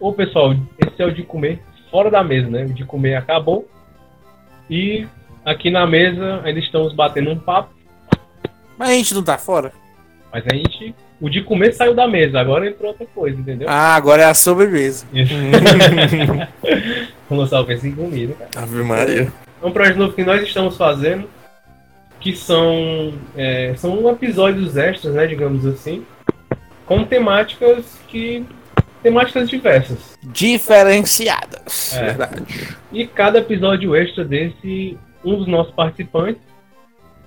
Ô pessoal, esse é o de comer fora da mesa, né? O de comer acabou. E aqui na mesa ainda estamos batendo um papo. Mas a gente não tá fora? Mas a gente. O de comer saiu da mesa, agora entrou outra coisa, entendeu? Ah, agora é a sobremesa. Vamos lançar o em comida, cara. Ave Maria. É um projeto novo que nós estamos fazendo, que são, é, são episódios extras, né, digamos assim, com temáticas que temáticas diversas. Diferenciadas. É. Verdade. E cada episódio extra desse, um dos nossos participantes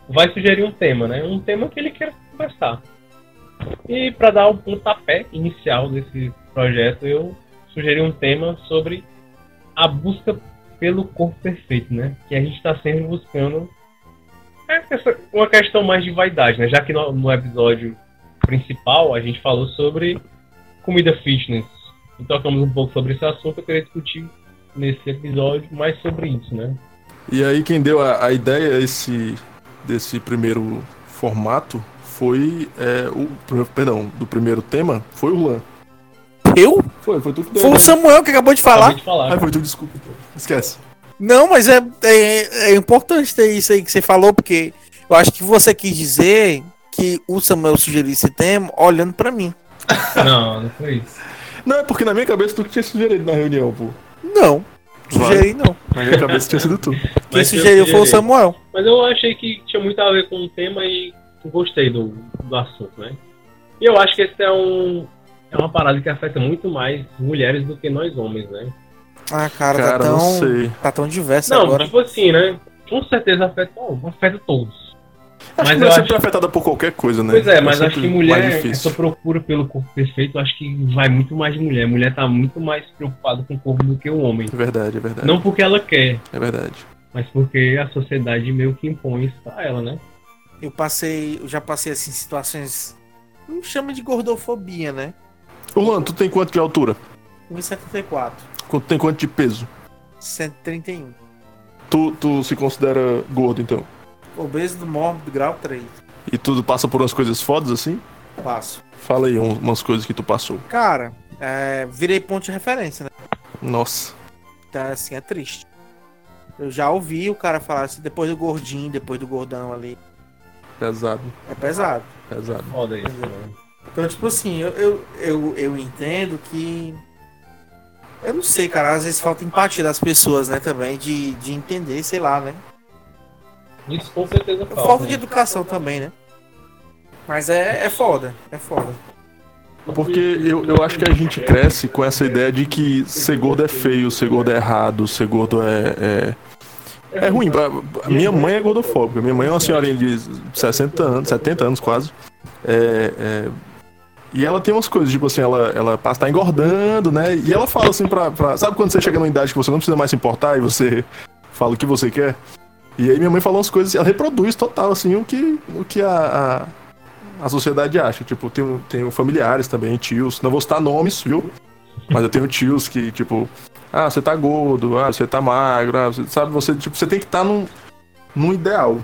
vai sugerir um tema, né? Um tema que ele quer conversar. E para dar um pontapé inicial desse projeto, eu sugeri um tema sobre a busca pelo corpo perfeito, né? Que a gente está sempre buscando é essa- uma questão mais de vaidade, né? Já que no, no episódio principal a gente falou sobre comida fitness e tocamos um pouco sobre esse assunto, eu queria discutir nesse episódio mais sobre isso, né? E aí quem deu a, a ideia esse, desse primeiro formato foi é, o. Perdão, do primeiro tema foi o Luan. Eu? Foi, foi tu que deu. Foi o. Samuel que acabou de falar. Acabei de falar. Ah, foi tu, desculpa. Esquece. Não, mas é, é, é importante ter isso aí que você falou, porque eu acho que você quis dizer que o Samuel sugeriu esse tema olhando pra mim. Não, não foi isso. Não, é porque na minha cabeça tu que tinha sugerido na reunião, pô. Não, sugeri não. Na minha cabeça tinha sido tu. Quem sugeriu foi o. Samuel. Mas eu achei que tinha muito a ver com o tema e gostei do, do assunto, né? E eu acho que esse é um é uma parada que afeta muito mais mulheres do que nós homens, né? Ah, cara, Cara, tá não tão. sei. Tá tão diverso Não, agora. tipo assim, né? Com certeza afeta, afeta todos. Acho Mas que eu mulher acho- sempre é afetada por qualquer coisa, né? Pois é, mas acho sempre que mulher, essa procura pelo corpo perfeito, acho que vai muito mais de mulher. Mulher tá muito mais preocupada com o corpo do que o homem. É verdade, é verdade. Não porque ela quer, É verdade. mas porque a sociedade meio que impõe isso pra ela, né? Eu passei. Eu já passei assim situações. Não chama de gordofobia, né? Luan, tu tem quanto de altura? 1,74. Quanto tem quanto de peso? 131. Tu, tu se considera gordo, então? Obeso do mórbido, grau 3. E tu passa por umas coisas fodas assim? Passo. Fala aí um- umas coisas que tu passou. Cara, é, virei ponto de referência, né? Nossa. Então, assim, é triste. Eu já ouvi o cara falar assim, depois do gordinho, depois do gordão ali. Pesado, É pesado. pesado. Foda isso, né? Então, tipo assim, eu, eu, eu, eu entendo que. Eu não sei, cara, às vezes falta empatia das pessoas, né, também, de, de entender, sei lá, né? Isso com certeza falta. Falta de né? educação também, né? Mas é, é foda, é foda. Porque eu, eu acho que a gente cresce com essa ideia de que ser gordo é feio, ser gordo é errado, ser gordo é. É, é ruim. A Minha mãe é gordofóbica. Minha mãe é uma senhorinha de 60 anos, 70 anos quase. É, é, e ela tem umas coisas, tipo assim, ela, ela passa tá engordando, né? E ela fala assim pra, pra- Sabe quando você chega numa idade que você não precisa mais se importar e você fala o que você quer? E aí minha mãe falou umas coisas, ela reproduz total, assim, o que, o que a, a, a sociedade acha. Tipo, tenho, tenho familiares também, tios, não vou citar nomes, viu? Mas eu tenho tios que, tipo, ah, você tá gordo, ah, você tá magro, ah, você, sabe, você, tipo, você tem que estar num, num ideal.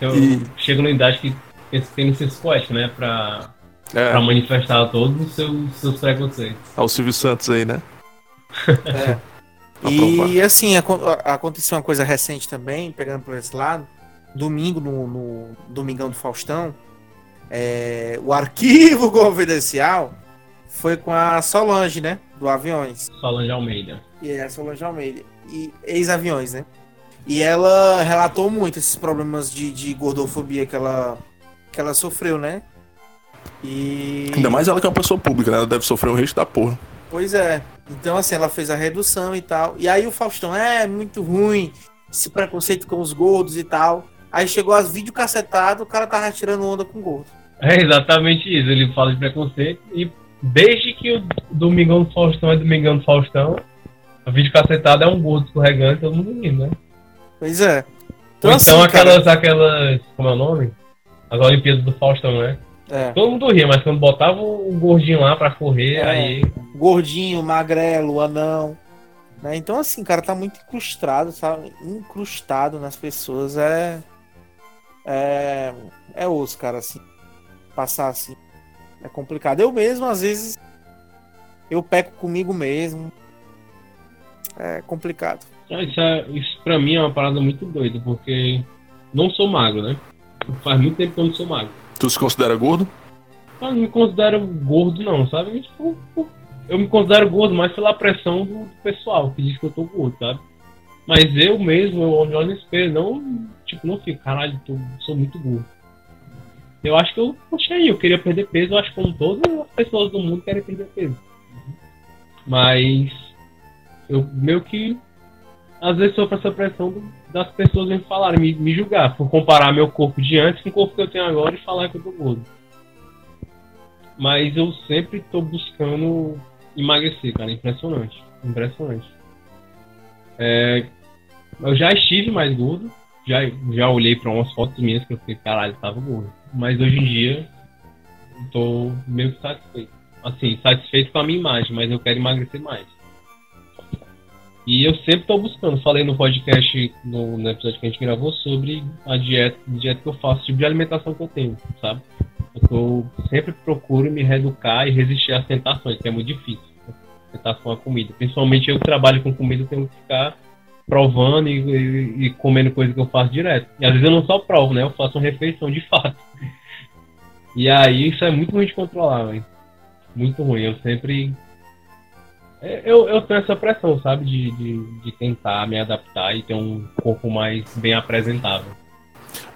Eu E- chego numa idade que esse tem se escote, né? Pra, É, pra manifestar todos os seus, seus preconceitos. ao Silvio Santos aí, né? E assim, aconteceu uma coisa recente também, pegando por esse lado. Domingo, no, no Domingão do Faustão, é, o arquivo confidencial foi com a Solange, né? Do Aviões. Solange Almeida. E é a Solange Almeida. E ex-aviões, né? E ela relatou muito esses problemas de, de gordofobia que ela, que ela sofreu, né? E. Ainda mais ela que é uma pessoa pública, né? Ela deve sofrer um risco da porra. Pois é. Então, assim, ela fez a redução e tal. E aí o Faustão, é muito ruim esse preconceito com os gordos e tal. Aí chegou as vídeo cacetado, o cara tava tirando onda com gordo. É exatamente isso. Ele fala de preconceito e desde que o Domingão do Faustão é Domingão do Faustão, a vídeo cacetada é um gordo escorregando e todo mundo rindo, né? Pois é. Então, assim, então cara, aquelas, aquelas. Como é o nome? As Olimpíadas do Faustão, né? é, Todo mundo ria, mas quando botava o gordinho lá pra correr, É. aí. Gordinho, magrelo, anão. Né? Então, assim, cara, tá muito incrustado, sabe? Incrustado nas pessoas. É. É. É osso, cara, assim. Passar assim. É complicado. Eu mesmo, às vezes. eu peco comigo mesmo. É complicado. Ah, Isso, é, isso pra mim é uma parada muito doida, porque não sou magro, né? Faz muito tempo que eu não sou magro. Tu se considera gordo? Eu não me considero gordo, não, sabe? Tipo, eu me considero gordo mais pela pressão do pessoal que diz que eu tô gordo, sabe? Mas eu mesmo, eu olho no espelho, não, tipo, não fico, caralho, tô, sou muito gordo. Eu acho que eu puxei, eu queria perder peso, eu acho que como todas as pessoas do mundo querem perder peso. Mas eu meio que às vezes sofro essa pressão do- das pessoas me falarem, me, me julgar, por comparar meu corpo de antes com o corpo que eu tenho agora e falar que eu tô gordo. Mas eu sempre tô buscando emagrecer, cara, impressionante. Impressionante. É, eu já estive mais gordo, já, já olhei pra umas fotos minhas que eu fiquei, caralho, tava gordo. Mas hoje em dia, tô meio que satisfeito. Assim, satisfeito com a minha imagem, mas eu quero emagrecer mais. E eu sempre tô buscando, falei no podcast, no, no episódio que a gente gravou, sobre a dieta, dieta que eu faço, o tipo de alimentação que eu tenho, sabe? Eu sempre procuro me reeducar e resistir às tentações, que é muito difícil. né? Tentação à comida. Principalmente eu que trabalho com comida, tenho que ficar provando e, e- e comendo coisa que eu faço direto. E às vezes eu não só provo, né? Eu faço uma refeição de fato. E aí isso é muito ruim de controlar. Muito ruim. Eu sempre. é, Eu, eu tenho essa pressão, sabe? De, de, de tentar me adaptar e ter um corpo mais bem apresentável.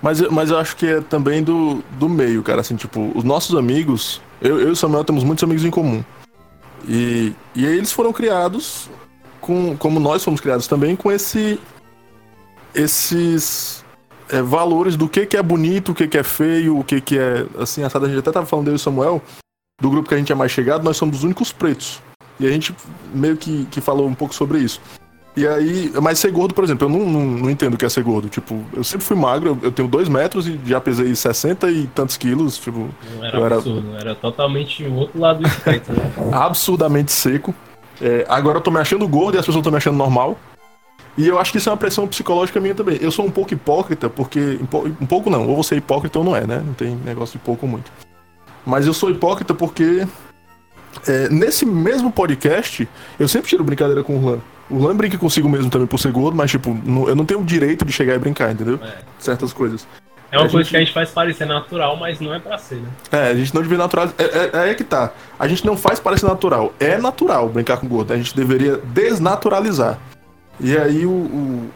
Mas, mas eu acho que é também do, do meio, cara. Assim, tipo, os nossos amigos. Eu, eu e o Samuel temos muitos amigos em comum. E, e eles foram criados, com, como nós fomos criados também, com esse. Esses. é, valores do que, que é bonito, o que, que é feio, o que, que é. Assim, a gente até tava falando eu e o Samuel, do grupo que a gente é mais chegado, nós somos os únicos pretos. E a gente meio que, que falou um pouco sobre isso. E aí, mas ser gordo, por exemplo, eu não, não, não entendo o que é ser gordo. Tipo, eu sempre fui magro, eu, tenho 2 metros e já pesei 60 e tantos quilos, tipo, Não era Eu era- absurdo, era totalmente o outro lado do espectro. né? absurdamente seco. É, agora eu tô me achando gordo e as pessoas estão me achando normal. E eu acho que isso é uma pressão psicológica minha também. Eu sou um pouco hipócrita, porque. Um po- pouco não, ou você é hipócrita ou não é, né? Não tem negócio de pouco ou muito. Mas eu sou hipócrita porque. é, nesse mesmo podcast, eu sempre tiro brincadeira com o Lan. O Lan brinca consigo mesmo também por ser gordo, mas, tipo, não- eu não tenho o direito de chegar e brincar, entendeu? É. Certas coisas. É uma A coisa gente- que a gente faz parecer natural, mas não é pra ser, né? É, a gente não devia naturalizar. É, é, é que tá. A gente não faz parecer natural. É natural brincar com gordo. A gente deveria desnaturalizar. E aí o. o-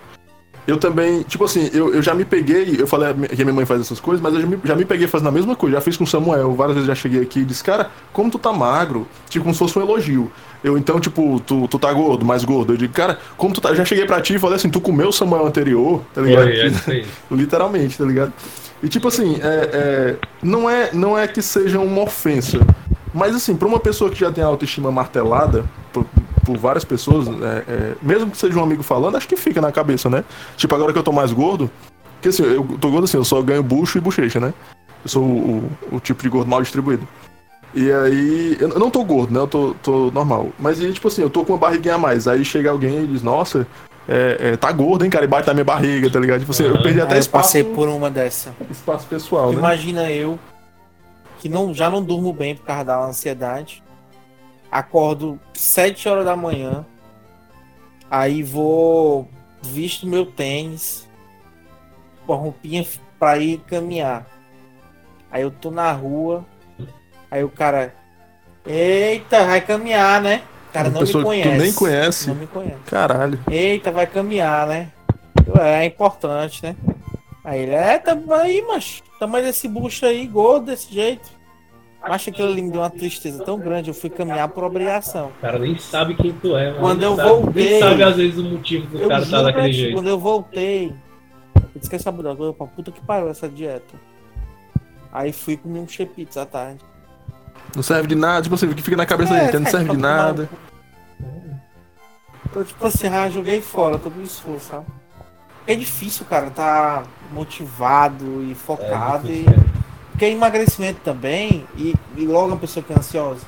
eu também, tipo assim, eu, eu já me peguei, eu falei que a minha mãe faz essas coisas, mas eu já me, já me peguei fazendo a mesma coisa, já fiz com o Samuel, várias vezes já cheguei aqui e disse, cara, como tu tá magro? Tipo, como se fosse um elogio. Eu, então, tipo, tu, tu tá gordo, mais gordo. Eu digo, cara, como tu tá. Eu já cheguei pra ti e falei assim, tu comeu o Samuel anterior, tá ligado? É aí. Literalmente, tá ligado? E tipo assim, é, é, não, é, não é que seja uma ofensa. Mas assim, pra uma pessoa que já tem a autoestima martelada por, várias pessoas, é, é, mesmo que seja um amigo falando, acho que fica na cabeça, né? Tipo, agora que eu tô mais gordo, porque assim, eu tô gordo assim, eu só ganho bucho e bochecha, né? Eu sou o, o, o tipo de gordo mal distribuído. E aí, eu eu não tô gordo, né? Eu tô, tô normal. Mas aí, tipo assim, eu tô com uma barriguinha a mais. Aí chega alguém e diz, nossa, é, é, tá gordo, hein, cara? E bate na minha barriga, tá ligado? Tipo assim, eu perdi até eu espaço, passei por uma dessa. espaço pessoal, né? Imagina eu que não, já não durmo bem por causa da ansiedade. Acordo 7 horas da manhã. Aí vou, visto meu tênis, com a roupinha pra ir caminhar. Aí eu tô na rua. Aí o cara. Eita, vai caminhar, né? O cara Uma não me que tu conhece. nem conhece. Não me conhece. Caralho. Eita, vai caminhar, né? Eu, É importante, né? Aí ele, é, tá aí, macho. Tamanho desse bucho aí, gordo desse jeito. Acho que aquilo ali me deu uma tristeza tão grande. Eu fui caminhar por obrigação. O cara nem sabe quem tu é. mano. Quando eu sabe- voltei- Nem sabe às vezes o motivo do Eu cara tá juro pra daquele jeito. quando eu voltei, eu disse que essa coisa, pra puta que pariu essa dieta. Aí fui comer um chepitz à tarde. Não serve de nada, tipo assim, o que fica na cabeça É, gente, não cara, serve de tomar nada. Eu, tipo assim, ah, joguei fora todo o esforço, sabe? É difícil, cara, tá motivado e focado. e... Porque é emagrecimento também, e, e logo uma pessoa que é ansiosa.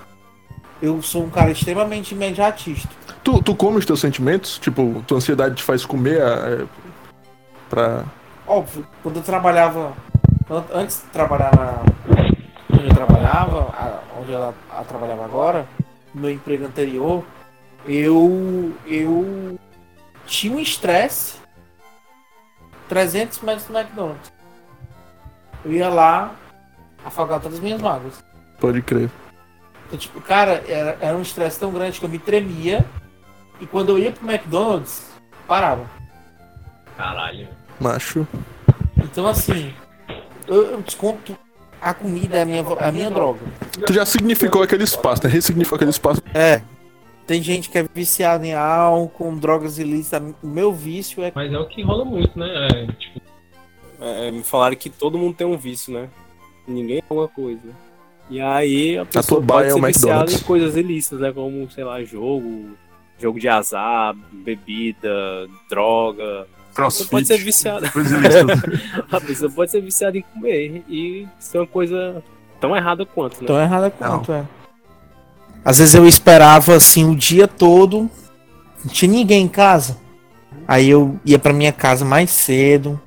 Eu sou um cara extremamente imediatista. Tu, tu come os teus sentimentos? Tipo, tua ansiedade te faz comer é, pra. Óbvio, quando eu trabalhava. an- Antes de trabalhar na. Onde eu trabalhava, a- onde ela a trabalhava agora, no meu emprego anterior, eu eu tinha um estresse 300 metros do McDonald's. Eu ia lá afogar todas as minhas mágoas. Pode crer. Então, tipo, cara, era, era um estresse tão grande que eu me tremia. E quando eu ia pro McDonald's, parava. Caralho. Macho. Então, assim, eu, eu desconto. A comida é a minha, a minha droga. Tu já significou aquele espaço, né? Ressignificou aquele espaço. É. Tem gente que é viciada em álcool, drogas ilícitas. O meu vício é. Mas é o que rola muito, né? É, tipo, É, me falaram que todo mundo tem um vício, né? Ninguém é alguma coisa. E aí a pessoa baia pode é ser viciada em coisas ilícitas, né? Como, sei lá, jogo, jogo de azar, bebida, droga. Você pode ser viciada. A pessoa pode ser viciada em comer. E isso é uma coisa tão errada quanto, né? Tão errada quanto é. Às vezes eu esperava assim o dia todo, não tinha ninguém em casa. Aí eu ia pra minha casa mais cedo.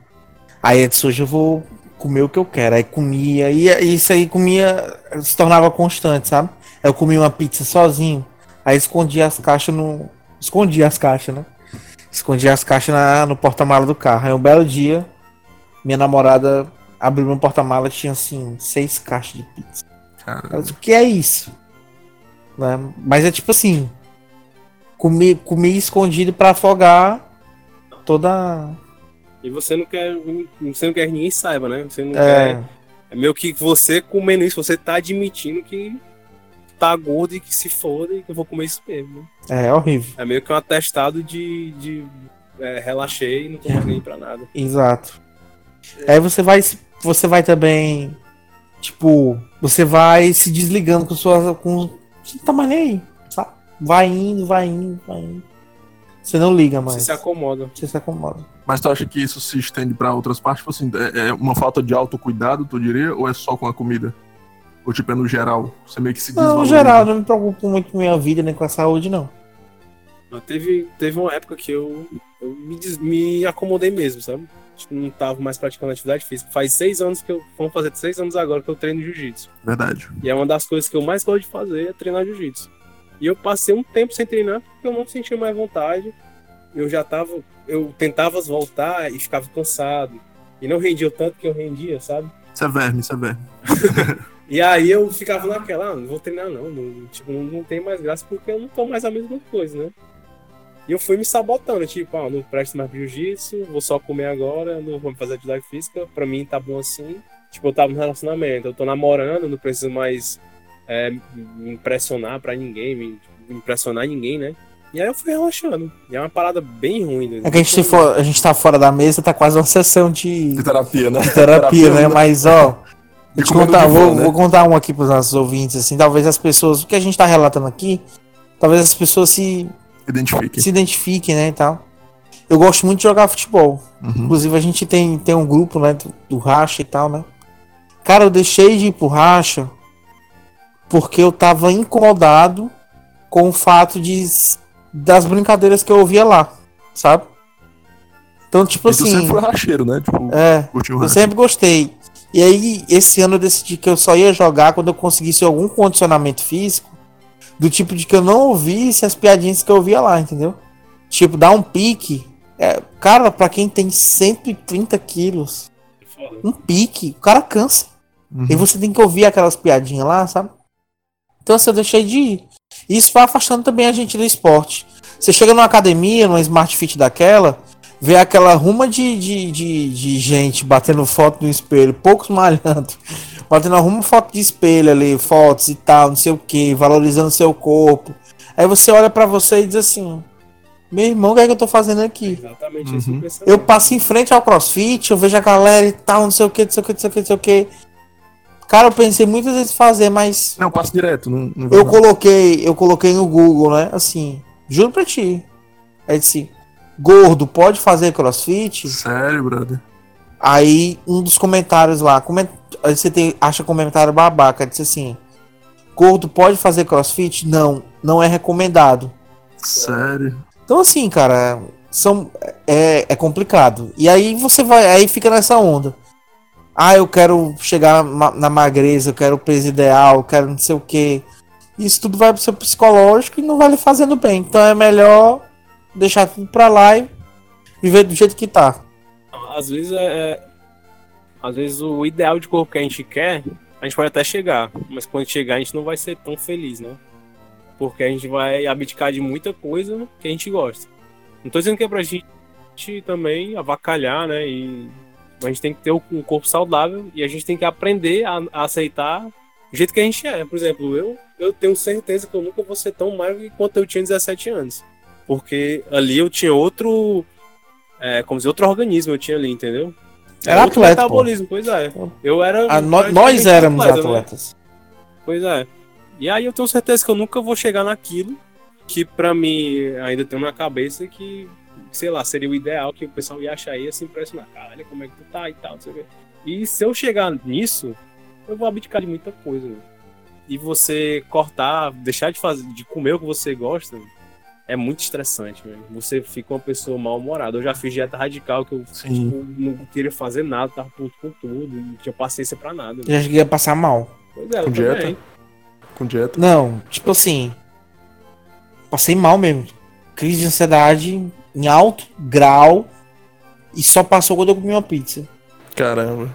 Aí eu disse, hoje eu vou comer o que eu quero. Aí comia, e isso aí comia, se tornava constante, sabe? Eu comia uma pizza sozinho. Aí escondia as caixas no. Escondia as caixas, né? Escondia as caixas na- no porta-mala do carro. Aí um belo dia, minha namorada abriu meu porta-mala e tinha assim, seis caixas de pizza. Ela disse, o que é isso? Né? Mas é tipo assim, comi, comi escondido pra afogar toda. E você não quer. Você não quer que ninguém saiba, né? Você não É, quer. É meio que você comendo isso, você tá admitindo que tá gordo e que se foda e que eu vou comer isso mesmo. né? é horrível. É meio que um atestado de. de é, relaxei e não tô mais nem pra nada. Exato. Aí você vai, você vai também, tipo, você vai se desligando com suas, com, você não tá mais nem aí, sabe? Vai indo, vai indo, vai indo. Você não liga Você mais. se acomoda. Você se acomoda. Mas tu acha que isso se estende pra outras partes? Tipo assim, é é uma falta de autocuidado, tu diria? Ou é só com a comida? Ou tipo, é no geral? Você meio que se Não, no desvaloriza? geral, eu não me preocupo muito com a minha vida nem com a saúde, não. Teve, teve uma época que eu, eu me, des- me acomodei mesmo, sabe? Tipo, não tava mais praticando atividade física. Faz seis anos que eu. Vamos fazer seis anos agora que eu treino jiu-jitsu. Verdade. E é uma das coisas que eu mais gosto de fazer é treinar jiu-jitsu. E eu passei um tempo sem treinar porque eu não sentia mais vontade. Eu já tava. Eu tentava voltar e ficava cansado. E não rendia o tanto que eu rendia, sabe? Isso é verme, isso é verme. E aí eu ficava naquela, ah, não vou treinar não, não, tipo, não, não tem mais graça porque eu não tô mais a mesma coisa, né? E eu fui me sabotando, tipo, ah, não presto mais jiu-jitsu, vou só comer agora, não vou fazer atividade física, pra mim tá bom assim. Tipo, eu tava no relacionamento, eu tô namorando, não preciso mais é, me impressionar pra ninguém, me, me impressionar ninguém, né? E aí eu fui relaxando. E é uma parada bem ruim. né? É que a gente, for, a gente tá fora da mesa, tá quase uma sessão de De terapia, né? terapia, né? né? Mas, ó, De vou, contar, de vou, né? vou contar um aqui pros nossos ouvintes, assim, talvez as pessoas, o que a gente tá relatando aqui, talvez as pessoas se, Identifique. se identifiquem, né, e tal. Eu gosto muito de jogar futebol. Uhum. Inclusive, a gente tem, tem um grupo, né, do, do Racha e tal, né. Cara, eu deixei de ir pro Racha porque eu tava incomodado com o fato de das brincadeiras que eu ouvia lá, sabe? Então, tipo E assim, sempre foi racheiro, né? Tipo, é, curtiu o eu sempre gostei. E aí, esse ano eu decidi que eu só ia jogar quando eu conseguisse algum condicionamento físico, do tipo de que eu não ouvisse as piadinhas que eu ouvia lá, entendeu? Tipo, dar um pique. É, cara, pra quem tem 130 quilos, Foda. um pique, o cara cansa. Uhum. E você tem que ouvir aquelas piadinhas lá, sabe? Então assim, eu deixei de ir. Isso vai afastando também a gente do esporte. Você chega numa academia, numa Smart Fit daquela, vê aquela ruma de, de, de, de gente batendo foto no espelho, poucos malhando, batendo uma foto de espelho ali, fotos e tal, não sei o que, valorizando seu corpo. Aí você olha pra você e diz assim: Meu irmão, o que é que eu tô fazendo aqui? Exatamente isso Uhum. que eu pensava. Eu passo em frente ao crossfit, eu vejo a galera e tal, não sei o que, não sei o que, não sei o que, não sei o que. Cara, eu pensei muitas vezes em fazer, mas Não, passo direto. Não, não eu não. coloquei, eu coloquei no Google, né? Assim, juro pra ti. Aí disse, gordo, pode fazer crossfit? Sério, brother. Aí um dos comentários lá, coment... aí você tem, acha comentário babaca, disse assim, gordo, pode fazer crossfit? Não, não é recomendado. Sério. Então assim, cara, são é, é complicado. E aí você vai, aí fica nessa onda. Ah, eu quero chegar na magreza, eu quero o peso ideal, eu quero não sei o que. Isso tudo vai pro seu psicológico e não vai lhe fazendo bem. Então é melhor deixar tudo pra lá e viver do jeito que tá. Às vezes é. é- Às vezes o ideal de corpo que a gente quer, a gente pode até chegar. Mas quando chegar, a gente não vai ser tão feliz, né? Porque a gente vai abdicar de muita coisa que a gente gosta. Não tô dizendo que é pra gente também avacalhar, né? E a gente tem que ter um corpo saudável e a gente tem que aprender a, a aceitar o jeito que a gente é. Por exemplo, eu, eu tenho certeza que eu nunca vou ser tão magro quanto eu tinha 17 anos. Porque ali eu tinha outro. É, como dizer, outro organismo eu tinha ali, entendeu? Era outro atleta, pô. metabolismo, pois é. Eu era. Ah, nó- praticamente nós éramos atleta, né? atletas. Pois é. E aí eu tenho certeza que eu nunca vou chegar naquilo que pra mim ainda tem na cabeça que, sei lá, seria o ideal que o pessoal ia achar e ia se impressionar. Caralho, como é que tu tá e tal, não sei o quê. E se eu chegar nisso, eu vou abdicar de muita coisa. E você cortar, deixar de fazer, de comer o que você gosta, é muito estressante. Você fica uma pessoa mal-humorada. Eu já fiz dieta radical que eu tipo, não queria fazer nada, tava puto com tudo, não tinha paciência pra nada. Já cheguei a passar mal. Pois é, eu Com dieta? também. Com dieta. Não, tipo assim. Passei mal mesmo. Crise de ansiedade em alto grau. E só passou quando eu comi uma pizza. Caramba.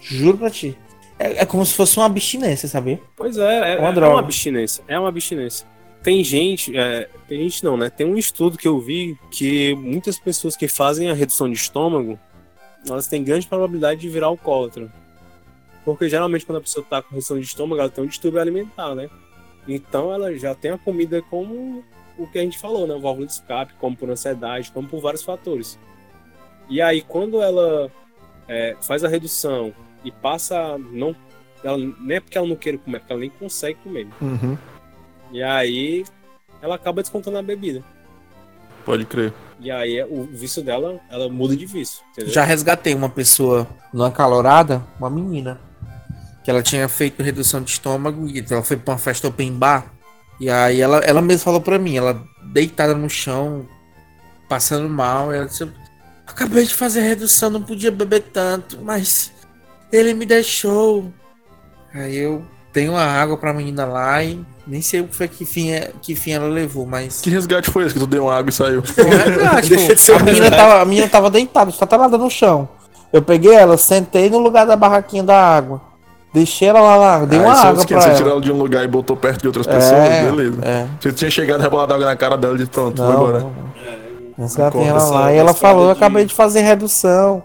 Juro pra ti. É, é como se fosse uma abstinência, sabe? Pois é, é, uma é droga. uma abstinência. É uma abstinência. Tem gente, é, tem gente não, né? Tem um estudo que eu vi que muitas pessoas que fazem a redução de estômago, elas têm grande probabilidade de virar alcoólatra. Porque geralmente quando a pessoa tá com redução de estômago, ela tem um distúrbio alimentar, né? Então ela já tem a comida como o que a gente falou, né? O válvula de escape, como por ansiedade, como por vários fatores. E aí quando ela é, faz a redução e passa não ela, nem é porque ela não queira comer, é porque ela nem consegue comer. Uhum. E aí ela acaba descontando a bebida. Pode crer. E aí o vício dela, ela muda de vício. Entendeu? Já resgatei uma pessoa numa calorada, uma menina, que ela tinha feito redução de estômago e ela foi pra uma festa open bar. E aí ela, ela mesma falou pra mim, ela deitada no chão, passando mal, e ela disse, acabei de fazer redução, não podia beber tanto, mas ele me deixou. Aí eu dei uma água pra menina lá e nem sei o que foi que fim, é- que fim ela levou, mas. Que resgate foi esse que tu deu uma água e saiu? Deixa de ser a, menina tava, a menina tava deitada, estatalada no chão. Eu peguei ela, sentei no lugar da barraquinha da água. Deixei ela lá, lá dei Ah, uma é água pra Você ela. tirou ela de um lugar e botou perto de outras pessoas, É, beleza. é. Você tinha chegado e rebolado água na cara dela e disse, pronto, vou Não, embora. não. Resgatei Concordo, ela lá e ela falou, de- acabei de fazer redução.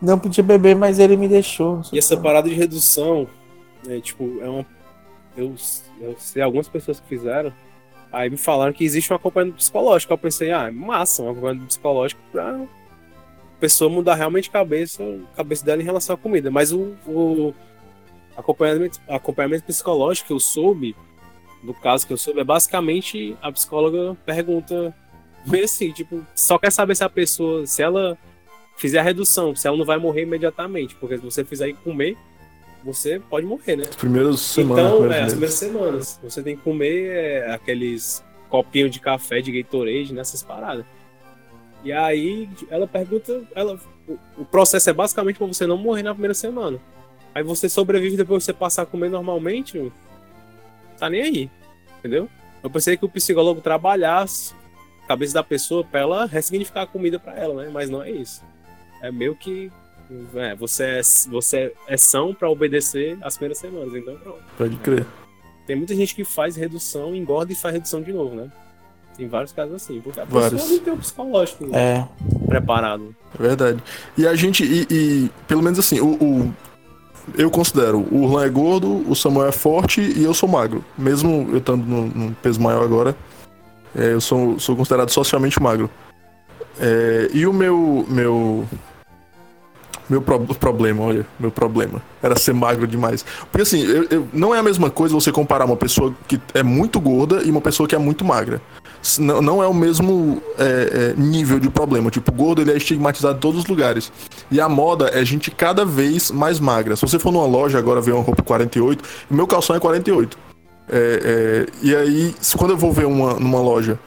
Não podia beber, mas ele me deixou. E essa parada de redução, é, tipo, é uma. Eu, eu sei algumas pessoas que fizeram. Aí me falaram que existe um acompanhamento psicológico. Eu pensei, ah, é massa, um acompanhamento psicológico pra pessoa mudar realmente a cabeça, a cabeça dela em relação à comida. Mas o, o acompanhamento, acompanhamento psicológico que eu soube, do caso que eu soube, é basicamente a psicóloga pergunta meio assim, tipo, só quer saber se a pessoa, se ela fizer a redução, se ela não vai morrer imediatamente, porque se você fizer e comer, você pode morrer, né? As primeiras semanas. então, primeiros é, as primeiras semanas, você tem que comer é, aqueles copinhos de café de Gatorade nessas paradas. E aí ela pergunta, ela, o, o processo é basicamente para você não morrer na primeira semana. Aí você sobrevive depois que você passar a comer normalmente, tá nem aí, entendeu? Eu pensei que o psicólogo trabalhasse a cabeça da pessoa para ela ressignificar a comida para ela, né? Mas não é isso. É meio que é, você é, você é são para obedecer as primeiras semanas, então pronto. Pode crer. Tem muita gente que faz redução, engorda e faz redução de novo, né? Tem vários casos assim, porque a Vários. pessoa não tem o psicológico É, preparado. É verdade. E a gente, e, e, pelo menos assim, o, o- eu considero o Urlan é gordo, o Samuel é forte e eu sou magro. Mesmo eu estando num, peso maior agora, é, eu sou, sou considerado socialmente magro. É, e o meu, meu, meu pro- problema, olha, meu problema era ser magro demais. Porque assim, eu- eu- não é a mesma coisa você comparar uma pessoa que é muito gorda e uma pessoa que é muito magra. Não, não é o mesmo é, é, nível de problema. Tipo, o gordo ele é estigmatizado em todos os lugares. E a moda é gente cada vez mais magra. Se você for numa loja agora ver uma roupa 48, o meu calção é 48. É, é, e aí, quando eu vou ver uma, numa loja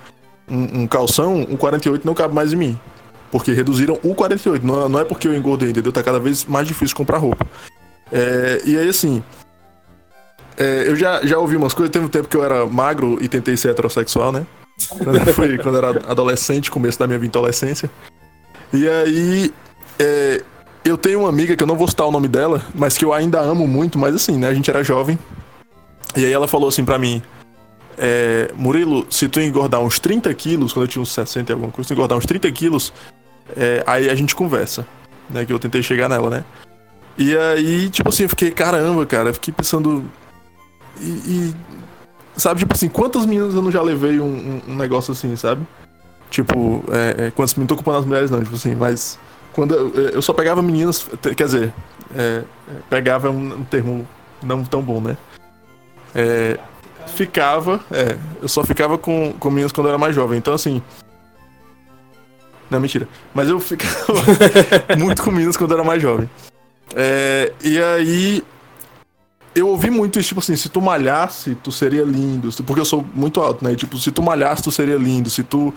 um, um calção, um 48 não cabe mais em mim. Porque reduziram o 48. Não, não é porque eu engordei, entendeu? Tá cada vez mais difícil comprar roupa. É, e aí, assim. é, eu já, já ouvi umas coisas. Teve um tempo que eu era magro e tentei ser heterossexual, né? Quando fui, quando eu era adolescente, começo da minha adolescência. E aí, é, eu tenho uma amiga que eu não vou citar o nome dela, mas que eu ainda amo muito, mas assim, né? A gente era jovem. E aí ela falou assim pra mim: é, Murilo, se tu engordar uns 30 quilos, quando eu tinha uns 60 e alguma coisa, se tu engordar uns 30 quilos, é, aí a gente conversa. Né? Que eu tentei chegar nela, né? E aí, tipo assim, eu fiquei, caramba, cara, eu fiquei pensando. E, e, sabe, tipo assim, quantas meninas eu não já levei um, um, um negócio assim, sabe? Tipo, é, é, quantas não tô culpando as mulheres, não, tipo assim, mas quando eu, eu só pegava meninas, quer dizer, é, pegava um, um, termo não tão bom, né? É, ficava, é, eu só ficava com, com meninas quando eu era mais jovem, então assim. Não, mentira. Mas eu ficava muito com meninas quando eu era mais jovem. É, e aí. Eu ouvi muito isso, tipo assim, se tu malhasse, tu seria lindo. Porque eu sou muito alto, né? tipo, se tu malhasse, tu seria lindo. Se tu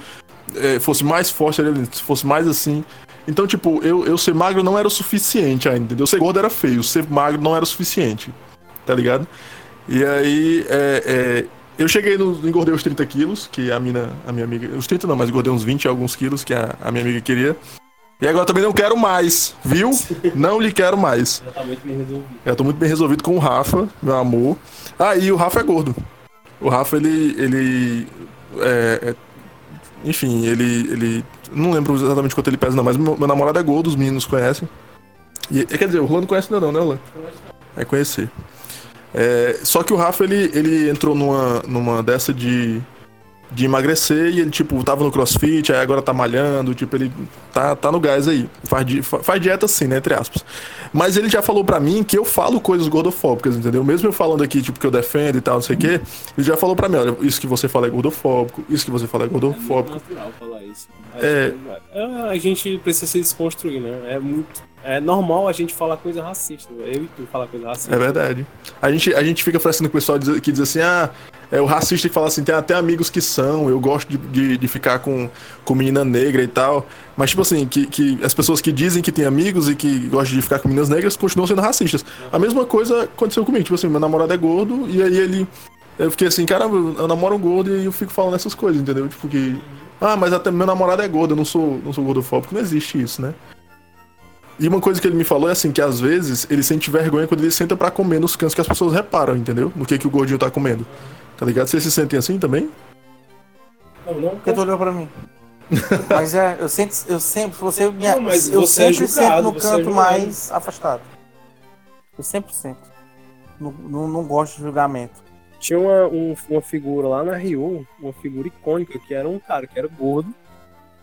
é, fosse mais forte, seria lindo. Se fosse mais assim. Então, tipo, eu, eu ser magro não era o suficiente ainda, entendeu? Ser gordo era feio, ser magro não era o suficiente, tá ligado? E aí, é, é, eu cheguei no. Engordei os 30 quilos, que a, mina, a minha amiga. Os 30 não, mas engordei uns 20 alguns quilos que a, a minha amiga queria. E agora também não quero mais, viu? Não lhe quero mais. Já tá muito bem resolvido. Eu tô muito bem resolvido com o Rafa, meu amor. Ah, e o Rafa é gordo. O Rafa, ele. ele é, é, enfim, ele, ele. Não lembro exatamente quanto ele pesa, não, mas meu, meu namorado é gordo, os meninos conhecem. E, quer dizer, o não conhece ainda não, né, Juan? É conhecer. É, só que o Rafa, ele, ele entrou numa, numa dessa de de emagrecer e ele, tipo, tava no crossfit, aí agora tá malhando, tipo, ele tá, tá no gás aí. Faz, di faz dieta assim, né? Entre aspas. Mas ele já falou pra mim que eu falo coisas gordofóbicas, entendeu? Mesmo eu falando aqui, tipo, que eu defendo e tal, não sei o quê, ele já falou pra mim, olha, isso que você fala é gordofóbico, isso que você fala é gordofóbico. É natural falar isso. É... é... A gente precisa se desconstruir, né? É muito é normal a gente falar coisa racista. Eu e tu falar coisa racista. É verdade. A gente, a gente fica fazendo com o pessoal que diz assim, ah, é o racista que fala assim, tem até amigos que são, eu gosto de, de, de, ficar com, com menina negra e tal. Mas, tipo assim, que, que as pessoas que dizem que tem amigos e que gostam de ficar com meninas negras continuam sendo racistas. A mesma coisa aconteceu comigo. Tipo assim, meu namorado é gordo e aí ele. Eu fiquei assim, caramba, eu namoro um gordo e eu fico falando essas coisas, entendeu? Tipo que. Ah, mas até meu namorado é gordo, eu não sou, não sou gordofóbico. Não existe isso, né? E uma coisa que ele me falou é assim, que às vezes ele sente vergonha quando ele senta para comer nos cantos que as pessoas reparam, entendeu? No que, que o gordinho tá comendo. Tá ligado? Vocês se sentem assim também? Não, não. Porque tu olhou pra mim. mas é, eu sempre, eu sempre, você me, não, mas eu você é sempre é julgado, sento no canto é mais afastado. Eu sempre sento. Não, não, não gosto de julgamento. Tinha uma, um, uma figura lá na Rio, uma figura icônica, que era um cara que era gordo,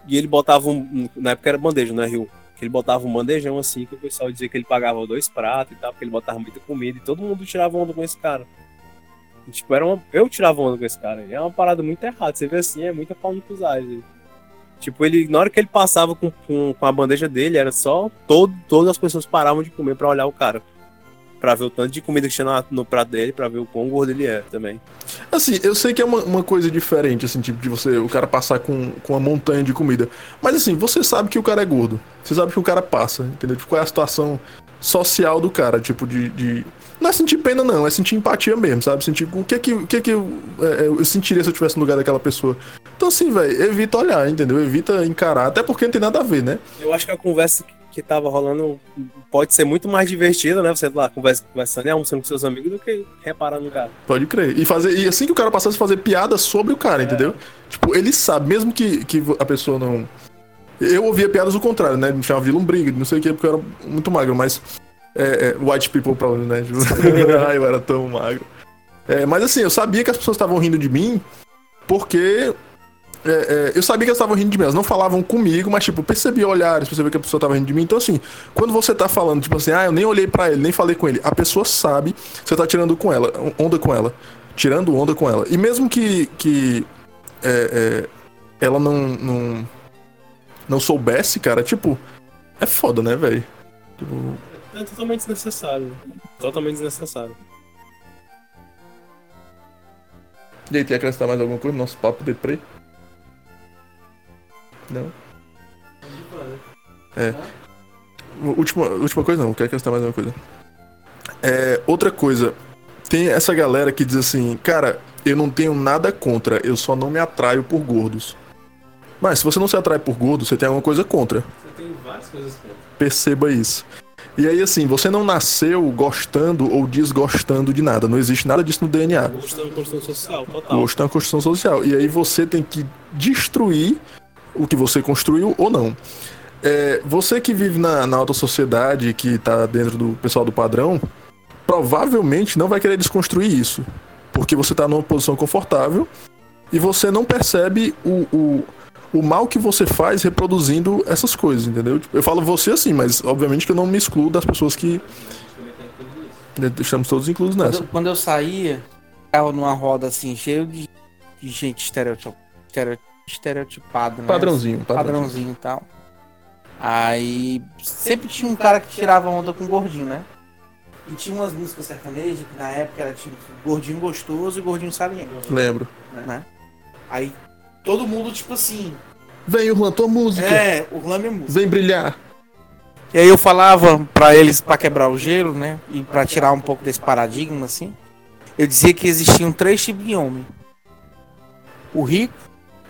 e ele botava um. Na época era bandeja na Rio que ele botava um bandejão assim, que o pessoal dizia que ele pagava dois pratos e tal, porque ele botava muita comida e todo mundo tirava onda com esse cara. E, tipo, era uma... eu tirava onda com esse cara. É uma parada muito errada. Você vê assim, é muita no cruzagem. Tipo, ele, na hora que ele passava com, com, com, a bandeja dele, era só todo, todas as pessoas paravam de comer para olhar o cara para ver o tanto de comida que tinha no, no prato dele, para ver o quão gordo ele é também. Assim, eu sei que é uma, uma, coisa diferente, assim, tipo, de você, o cara passar com, com uma montanha de comida. Mas assim, você sabe que o cara é gordo. Você sabe que o cara passa, entendeu? Tipo, qual é a situação social do cara, tipo, de. de... Não é sentir pena, não, é sentir empatia mesmo, sabe? Sentir o que que, o que, que eu, é, eu sentiria se eu estivesse no lugar daquela pessoa. Então, assim, velho, evita olhar, entendeu? Evita encarar, até porque não tem nada a ver, né? Eu acho que a conversa que tava rolando pode ser muito mais divertida, né? Você lá conversa, conversando e almoçando com seus amigos do que reparando no cara. Pode crer. E, fazer, e assim que o cara passasse a fazer piada sobre o cara, é. entendeu? Tipo, ele sabe, mesmo que, que a pessoa não. Eu ouvia piadas do contrário, né? Me chamava de lombriga, não sei o que, porque eu era muito magro, mas. É, é, white people problem, né? Ai, eu era tão magro. É, mas assim, eu sabia que as pessoas estavam rindo de mim porque é, é, eu sabia que eles estavam rindo de mim, elas não falavam comigo, mas, tipo, percebi olhares, percebi que a pessoa tava rindo de mim. Então, assim, quando você tá falando, tipo assim, ah, eu nem olhei para ele, nem falei com ele, a pessoa sabe que você tá tirando com ela, onda com ela. Tirando onda com ela. E mesmo que, que é, é, ela não, não, não soubesse, cara, tipo, é foda, né, velho? Tipo... É totalmente desnecessário. Totalmente desnecessário. E aí, tem que acrescentar mais alguma coisa no nosso papo de pre? Não. É. Última, última coisa não, quero acrescentar mais uma coisa. É, outra coisa tem essa galera que diz assim, cara, eu não tenho nada contra, eu só não me atraio por gordos. Mas se você não se atrai por gordos, você tem alguma coisa contra. Você tem várias coisas contra. Perceba isso. E aí, assim, você não nasceu gostando ou desgostando de nada. Não existe nada disso no DNA. Gosto da construção social, total. Gosto é uma construção social. E aí você tem que destruir o que você construiu ou não. É, você que vive na, na alta sociedade, que tá dentro do pessoal do padrão, provavelmente não vai querer desconstruir isso. Porque você tá numa posição confortável e você não percebe o, o, o mal que você faz reproduzindo essas coisas, entendeu? Tipo, Eu falo você assim, mas obviamente que eu não me excluo das pessoas que. Estamos todos inclusos Quando nessa. eu, quando eu saía, ficava numa roda assim, cheio de, de gente estereotip, estereo- estereotipada, né? Padrãozinho, padrãozinho. Padrãozinho e tal. Aí sempre tinha um cara que tirava onda com o gordinho, né? E tinha umas músicas sertanejas que na época era tipo gordinho gostoso e gordinho saliente, Lembro. né? Aí todo mundo, tipo assim, Vem, Urlan, tua música. é, o Lame é música. Vem brilhar. E aí eu falava pra eles pra quebrar o gelo, né? E pra tirar um pouco desse paradigma assim. Eu dizia que existiam três tipos de homem: o rico,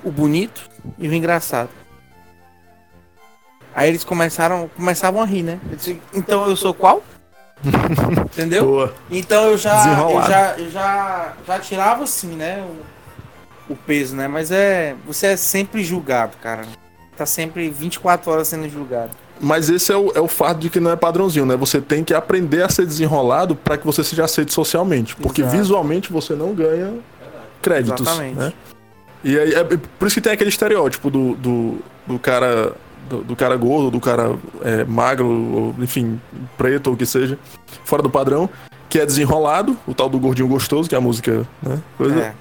o bonito e o engraçado. Aí eles começaram, começavam a rir, né? Eu disse, então eu sou qual? Entendeu? Boa. Então eu já, eu já, eu já, já tirava assim, né? O, o peso, né? Mas é, você é sempre julgado, cara. Tá sempre 24 horas sendo julgado. Mas esse é o, é o fato de que não é padrãozinho, né? Você tem que aprender a ser desenrolado para que você seja aceito socialmente. Porque Exato. visualmente você não ganha créditos. Exatamente. Né? E aí, é por isso que tem aquele estereótipo do, do, do cara. Do, do cara gordo, do cara é, magro, ou, enfim, preto ou o que seja, fora do padrão, que é desenrolado, o tal do gordinho gostoso, que é a música, né? Coisa. É.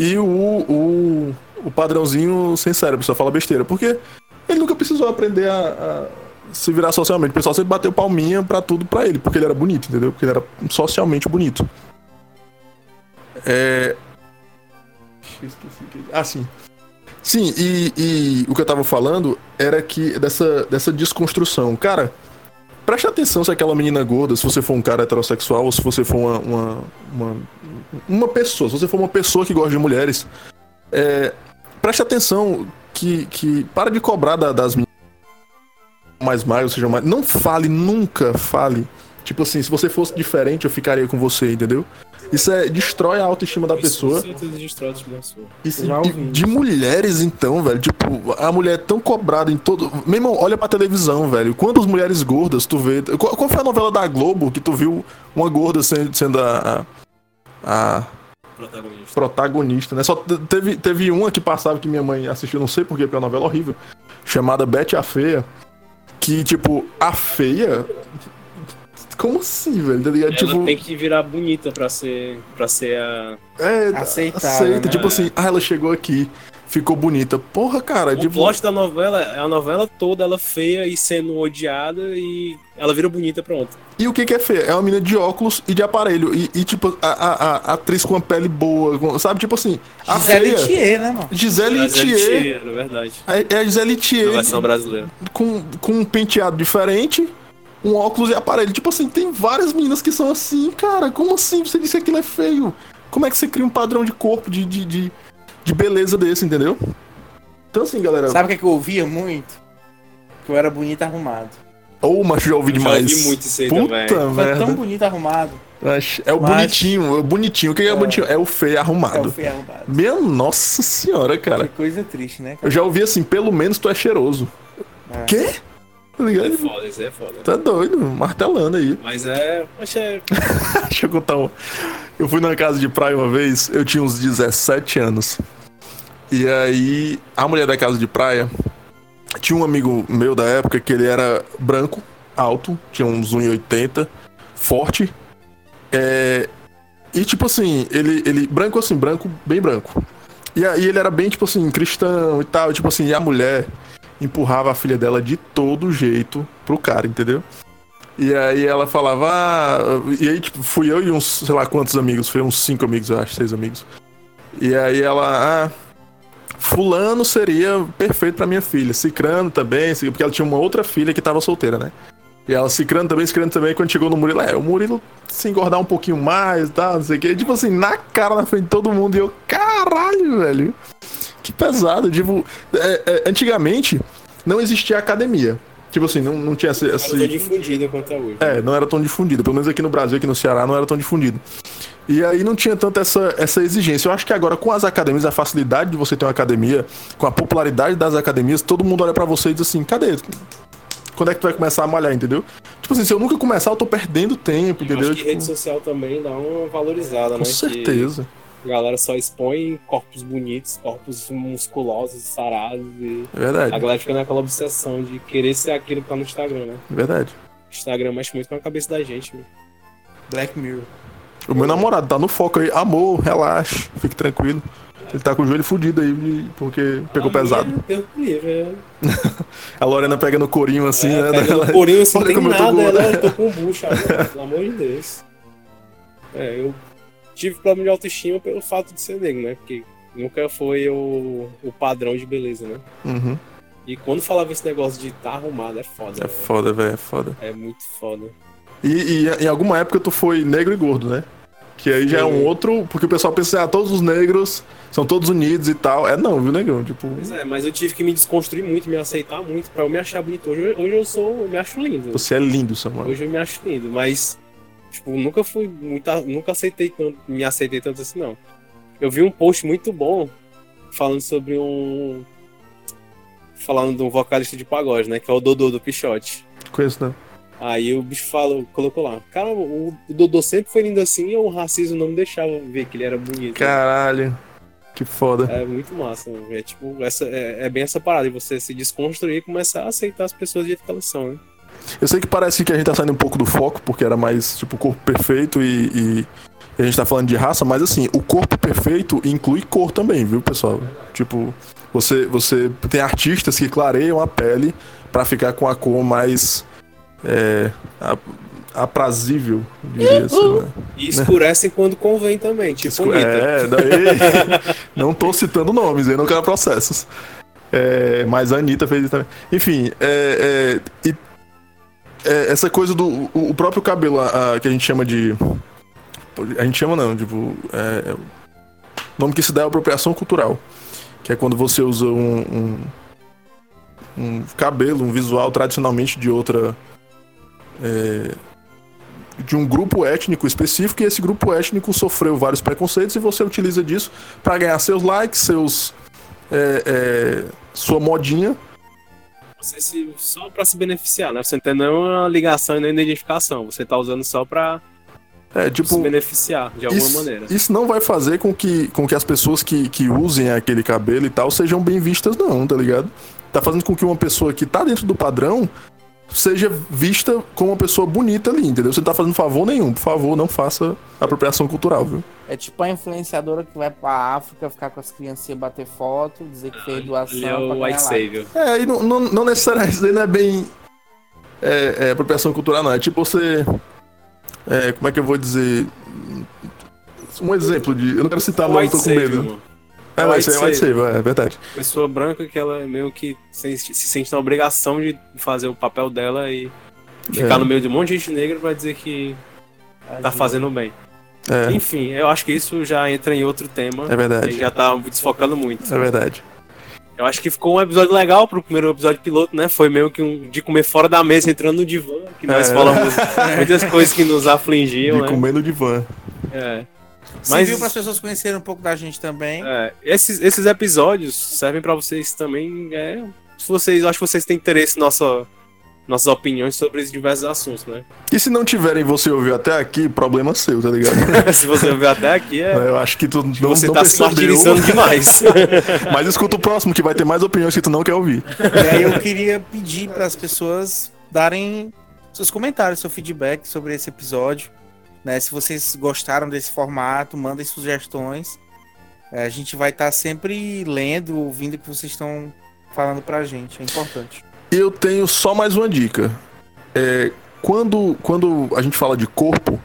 E o, o, o padrãozinho sem cérebro, só fala besteira. Porque ele nunca precisou aprender a, a se virar socialmente. O pessoal sempre bateu palminha pra tudo pra ele, porque ele era bonito, entendeu? Porque ele era socialmente bonito. É. Esqueci Ah, sim. Sim, e, e o que eu tava falando era que dessa, dessa desconstrução. Cara, preste atenção se aquela menina gorda, se você for um cara heterossexual, ou se você for uma, uma, uma, uma pessoa, se você for uma pessoa que gosta de mulheres, é, preste atenção que, que para de cobrar da- das meninas mais magras, sejam mais. Não fale, nunca fale. Tipo assim, se você fosse diferente, eu ficaria com você, entendeu? Isso é destrói a autoestima da pessoa. Isso, certeza destrói a pessoa. Isso, de, de mulheres, então, velho. Tipo, a mulher é tão cobrada em todo. Meu irmão, olha pra televisão, velho. Quantas mulheres gordas tu vê. Qual, qual foi a novela da Globo que tu viu uma gorda sendo, sendo a, a, a Protagonista. protagonista, né? Só te- teve, teve uma que passava que minha mãe assistiu, não sei porquê, porque é uma novela horrível, chamada Betty a Feia. Que, tipo, a feia. Como assim, velho? Tá ligado? Ela tipo, tem que virar bonita pra ser, pra ser a. é, Aceitável, aceita. né? Tipo assim, ah, ela chegou aqui, ficou bonita. Porra, cara, O tipo. plot da novela é a novela toda, ela feia e sendo odiada e ela vira bonita, pronto. E o que, que é feia? É uma menina de óculos e de aparelho. E, e, tipo, a, a, a- atriz com a pele boa, com- sabe? Tipo assim, a Gisele feia. Thier, né, mano? Gisele Mas é Thier. Thier, na verdade. É é a Gisele Na Thier versão brasileira. com, com um penteado diferente, um óculos e aparelho. Tipo assim, tem várias meninas que são assim, cara. Como assim? Você disse que aquilo é feio. Como é que você cria um padrão de corpo, de, de, de, de beleza desse, entendeu? Então assim, galera. Sabe o que, é que eu ouvia muito? Que eu era bonito arrumado. Ou, mas já ouvi Eu já demais. ouvi muito isso aí Puta também. Foi merda. tão bonito arrumado. Acho- É o Mas- bonitinho, é o bonitinho. O que é, É. bonitinho? É o feio É arrumado. o feio arrumado. Minha nossa senhora, cara. Que coisa triste, né? Eu já ouvi assim, pelo menos tu é cheiroso. É. Quê? Tá ligado? Foda, isso é foda. Tá doido, martelando aí. Mas é. Poxa, é. Deixa eu contar um. Eu fui numa casa de praia uma vez, eu tinha uns 17 anos. E aí, a mulher da casa de praia tinha um amigo meu da época que ele era branco, alto, tinha uns 1,80, forte. É, e tipo assim, ele, ele. Branco assim, branco, bem branco. E aí ele era bem, tipo assim, cristão e tal. Tipo assim, e a mulher empurrava a filha dela de todo jeito pro cara, entendeu? E aí ela falava, ah, e aí tipo, fui eu e uns, sei lá quantos amigos, foi uns cinco amigos, eu acho, seis amigos. E aí ela, ah, fulano seria perfeito pra minha filha, Cicrano também, porque ela tinha uma outra filha que tava solteira, né? E ela se criando também, se criando também, quando chegou no Murilo, é, o Murilo se engordar um pouquinho mais, tá, não sei o quê. Tipo assim, na cara, na frente de todo mundo. E eu, caralho, velho. Que pesado. Tipo, é, é, antigamente, não existia academia. Tipo assim, não, não tinha esse... Não era tão difundido quanto é hoje. é, não era tão difundido. Pelo menos aqui no Brasil, aqui no Ceará, não era tão difundido. E aí não tinha tanta essa, essa exigência. Eu acho que agora, com as academias, a facilidade de você ter uma academia, com a popularidade das academias, todo mundo olha pra você e diz assim, cadê? Quando é que tu vai começar a malhar, entendeu? Tipo assim, se eu nunca começar, eu tô perdendo tempo, Eu entendeu? acho que Tipo, rede social também dá uma valorizada, com né? certeza. Que a galera só expõe corpos bonitos, corpos musculosos, sarados e É verdade, a galera fica naquela obsessão de querer ser aquilo que tá no Instagram, né? é verdade. O Instagram mexe muito com a cabeça da gente, né? Black Mirror. O meu namorado tá no foco aí. Amor, relaxa, fique tranquilo. Ele tá com o joelho fudido aí, porque pegou pesado. Deus me livre, é. A Lorena pega no corinho assim, É, né? pega no corinho assim, Olha tem como eu tô nada, gordo. ela, eu tô com bucha, agora, pelo amor de Deus. É, eu tive problema de autoestima pelo fato de ser negro, né? Porque nunca foi o, o padrão de beleza, né? Uhum. E quando falava esse negócio de tá arrumado, é foda. É né? foda, velho, é foda. É muito foda. E, e em alguma época tu foi negro e gordo, né? Que aí já é um outro. Porque o pessoal pensa, ah, todos os negros são todos unidos e tal. É não, viu, negão? Tipo. Pois é, mas eu tive que me desconstruir muito, me aceitar muito pra eu me achar bonito. Hoje, hoje eu sou, eu me acho lindo. Você é lindo, Samuel. Hoje eu me acho lindo, mas tipo, nunca fui muita, nunca aceitei tanto, me aceitei tanto assim não. Eu vi um post muito bom falando sobre um falando de um vocalista de pagode, né, que é o Dodô do Pichote. Conheço, né? Aí o bicho falou, colocou lá, cara, o, o Dodô sempre foi lindo assim, e o racismo não me deixava ver que ele era bonito. Caralho. Que foda. É muito massa, é tipo, essa, é, é bem essa parada, de você se desconstruir e começar a aceitar as pessoas do jeito que elas são, né? Eu sei que parece que a gente tá saindo um pouco do foco, porque era mais, tipo, corpo perfeito e, e- a gente tá falando de raça, mas assim, o corpo perfeito inclui cor também, viu, pessoal? Tipo, você, você tem artistas que clareiam a pele pra ficar com a cor mais é, a- aprazível, diria assim, né? E escurecem quando convém também, tipo Escu- Anitta. É, daí. não tô citando nomes, eu não quero processos. É, mas a Anitta fez isso também. Enfim, é, é, e- é, essa coisa do. O, próprio cabelo, a- a- que a gente chama de. A gente chama não, tipo. É, é, o nome que se dá é apropriação cultural. Que é quando você usa um, um, um cabelo, um visual tradicionalmente de outra. é, de um grupo étnico específico e esse grupo étnico sofreu vários preconceitos e você utiliza disso para ganhar seus likes, seus é, é, sua modinha. Você se, só pra se beneficiar, né? Você não tem nenhuma ligação e nem identificação. Você tá usando só pra É se tipo beneficiar de alguma isso, maneira. isso não vai fazer com que, com que as pessoas que, que usem aquele cabelo e tal sejam bem vistas, não, tá ligado? Tá fazendo com que uma pessoa que tá dentro do padrão seja vista como uma pessoa bonita ali, entendeu? Você não tá fazendo favor nenhum. Por favor, não faça apropriação cultural, viu? É tipo a influenciadora que vai pra África ficar com as criancinhas, bater foto, dizer que fez doação é pra White. Savior. É, e não, não, não necessariamente, isso aí não é bem é, é, apropriação cultural, não. É tipo você. é, como é que eu vou dizer? Um exemplo de. Eu não quero citar, mas eu tô com medo. mano. É, White vai ser, vai ser, é verdade. Pessoa branca que ela é meio que se, se sente na obrigação de fazer o papel dela e ficar É. no meio de um monte de gente negra pra dizer que tá fazendo bem. É, Enfim, eu acho que isso já entra em outro tema. é verdade. A gente já tá desfocando muito. É verdade. Eu acho que ficou um episódio legal pro primeiro episódio piloto, né? Foi meio que um de comer fora da mesa, entrando no divã, que nós É. falamos muitas coisas que nos afligiam, De né? comer no divã. É. Mas... Mas- para as pessoas conhecerem um pouco da gente também. É, esses, esses episódios servem pra vocês também. É, se vocês, acho que vocês têm interesse em nossa, nossas opiniões sobre esses diversos assuntos, né? E se não tiverem você ouviu até aqui, problema seu, tá ligado? se você ouviu até aqui, é, Eu acho que tu não, você não tá se martirizando demais. mas escuta o próximo que vai ter mais opiniões que tu não quer ouvir. E aí eu queria pedir para as pessoas darem seus comentários, seu feedback sobre esse episódio. Né? Se vocês gostaram desse formato, mandem sugestões. É, a gente vai estar sempre lendo, ouvindo o que vocês estão falando pra gente. É importante. Eu tenho só mais uma dica. É, quando, quando a gente fala de corpo,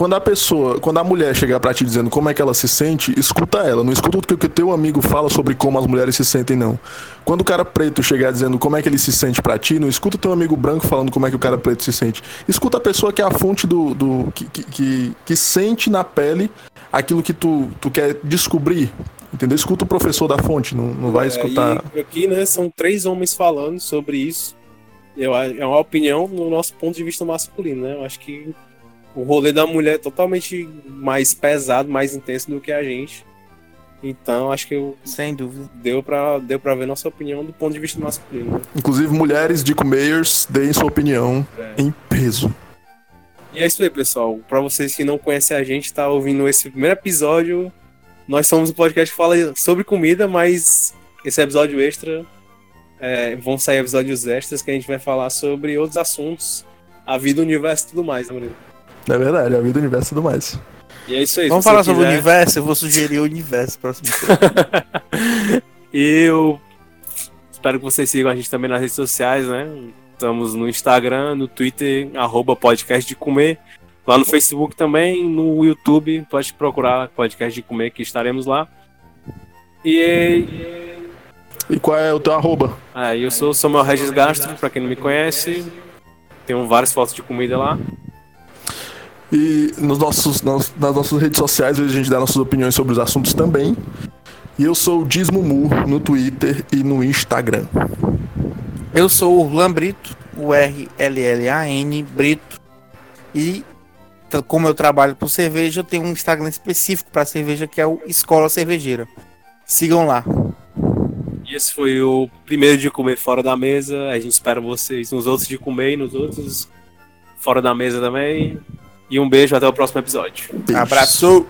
quando a pessoa, quando a mulher chegar pra ti dizendo como é que ela se sente, escuta ela. Não escuta o que o teu amigo fala sobre como as mulheres se sentem, não. Quando o cara preto chegar dizendo como é que ele se sente pra ti, não escuta o teu amigo branco falando como é que o cara preto se sente. Escuta a pessoa que é a fonte do. do que, que, que, que sente na pele aquilo que tu, tu quer descobrir. Entendeu? Escuta o professor da fonte, não, não vai escutar. É, e aqui, né, são três homens falando sobre isso. Eu, é uma opinião no nosso ponto de vista masculino, né? Eu acho que o rolê da mulher é totalmente mais pesado, mais intenso do que a gente. Então, acho que eu, Sem dúvida. deu pra, deu pra ver nossa opinião do ponto de vista masculino. Inclusive, mulheres de Meyers, deem sua opinião É. em peso. E é isso aí, pessoal. Pra vocês que não conhecem a gente, tá ouvindo esse primeiro episódio. Nós somos um podcast que fala sobre comida, mas esse episódio extra é, vão sair episódios extras que a gente vai falar sobre outros assuntos, a vida, o universo e tudo mais, né, Murilo? É verdade, a vida, o universo e tudo mais. E é isso aí. Vamos falar sobre o universo? Eu vou sugerir o universo próximo. E eu espero que vocês sigam a gente também nas redes sociais, né? Estamos no Instagram, no Twitter, arroba podcast de comer. Lá no Facebook também, no YouTube, pode procurar podcast de comer que estaremos lá. E E qual é o teu arroba? é, eu sou Samuel Regis Gastro, pra quem não me conhece. Tenho várias fotos de comida lá. E nos nossos, nas, nas nossas redes sociais a gente dá nossas opiniões sobre os assuntos também. E eu sou o Dismumu no Twitter e no Instagram. Eu sou o Urlan Brito, o R-L-L-A-N Brito. E como eu trabalho com cerveja, eu tenho um Instagram específico para cerveja que é o Escola Cervejeira. Sigam lá. E esse foi o primeiro de comer fora da mesa. A gente espera vocês nos outros de comer e nos outros fora da mesa também. E um beijo até o próximo episódio. Beijo. Abraço!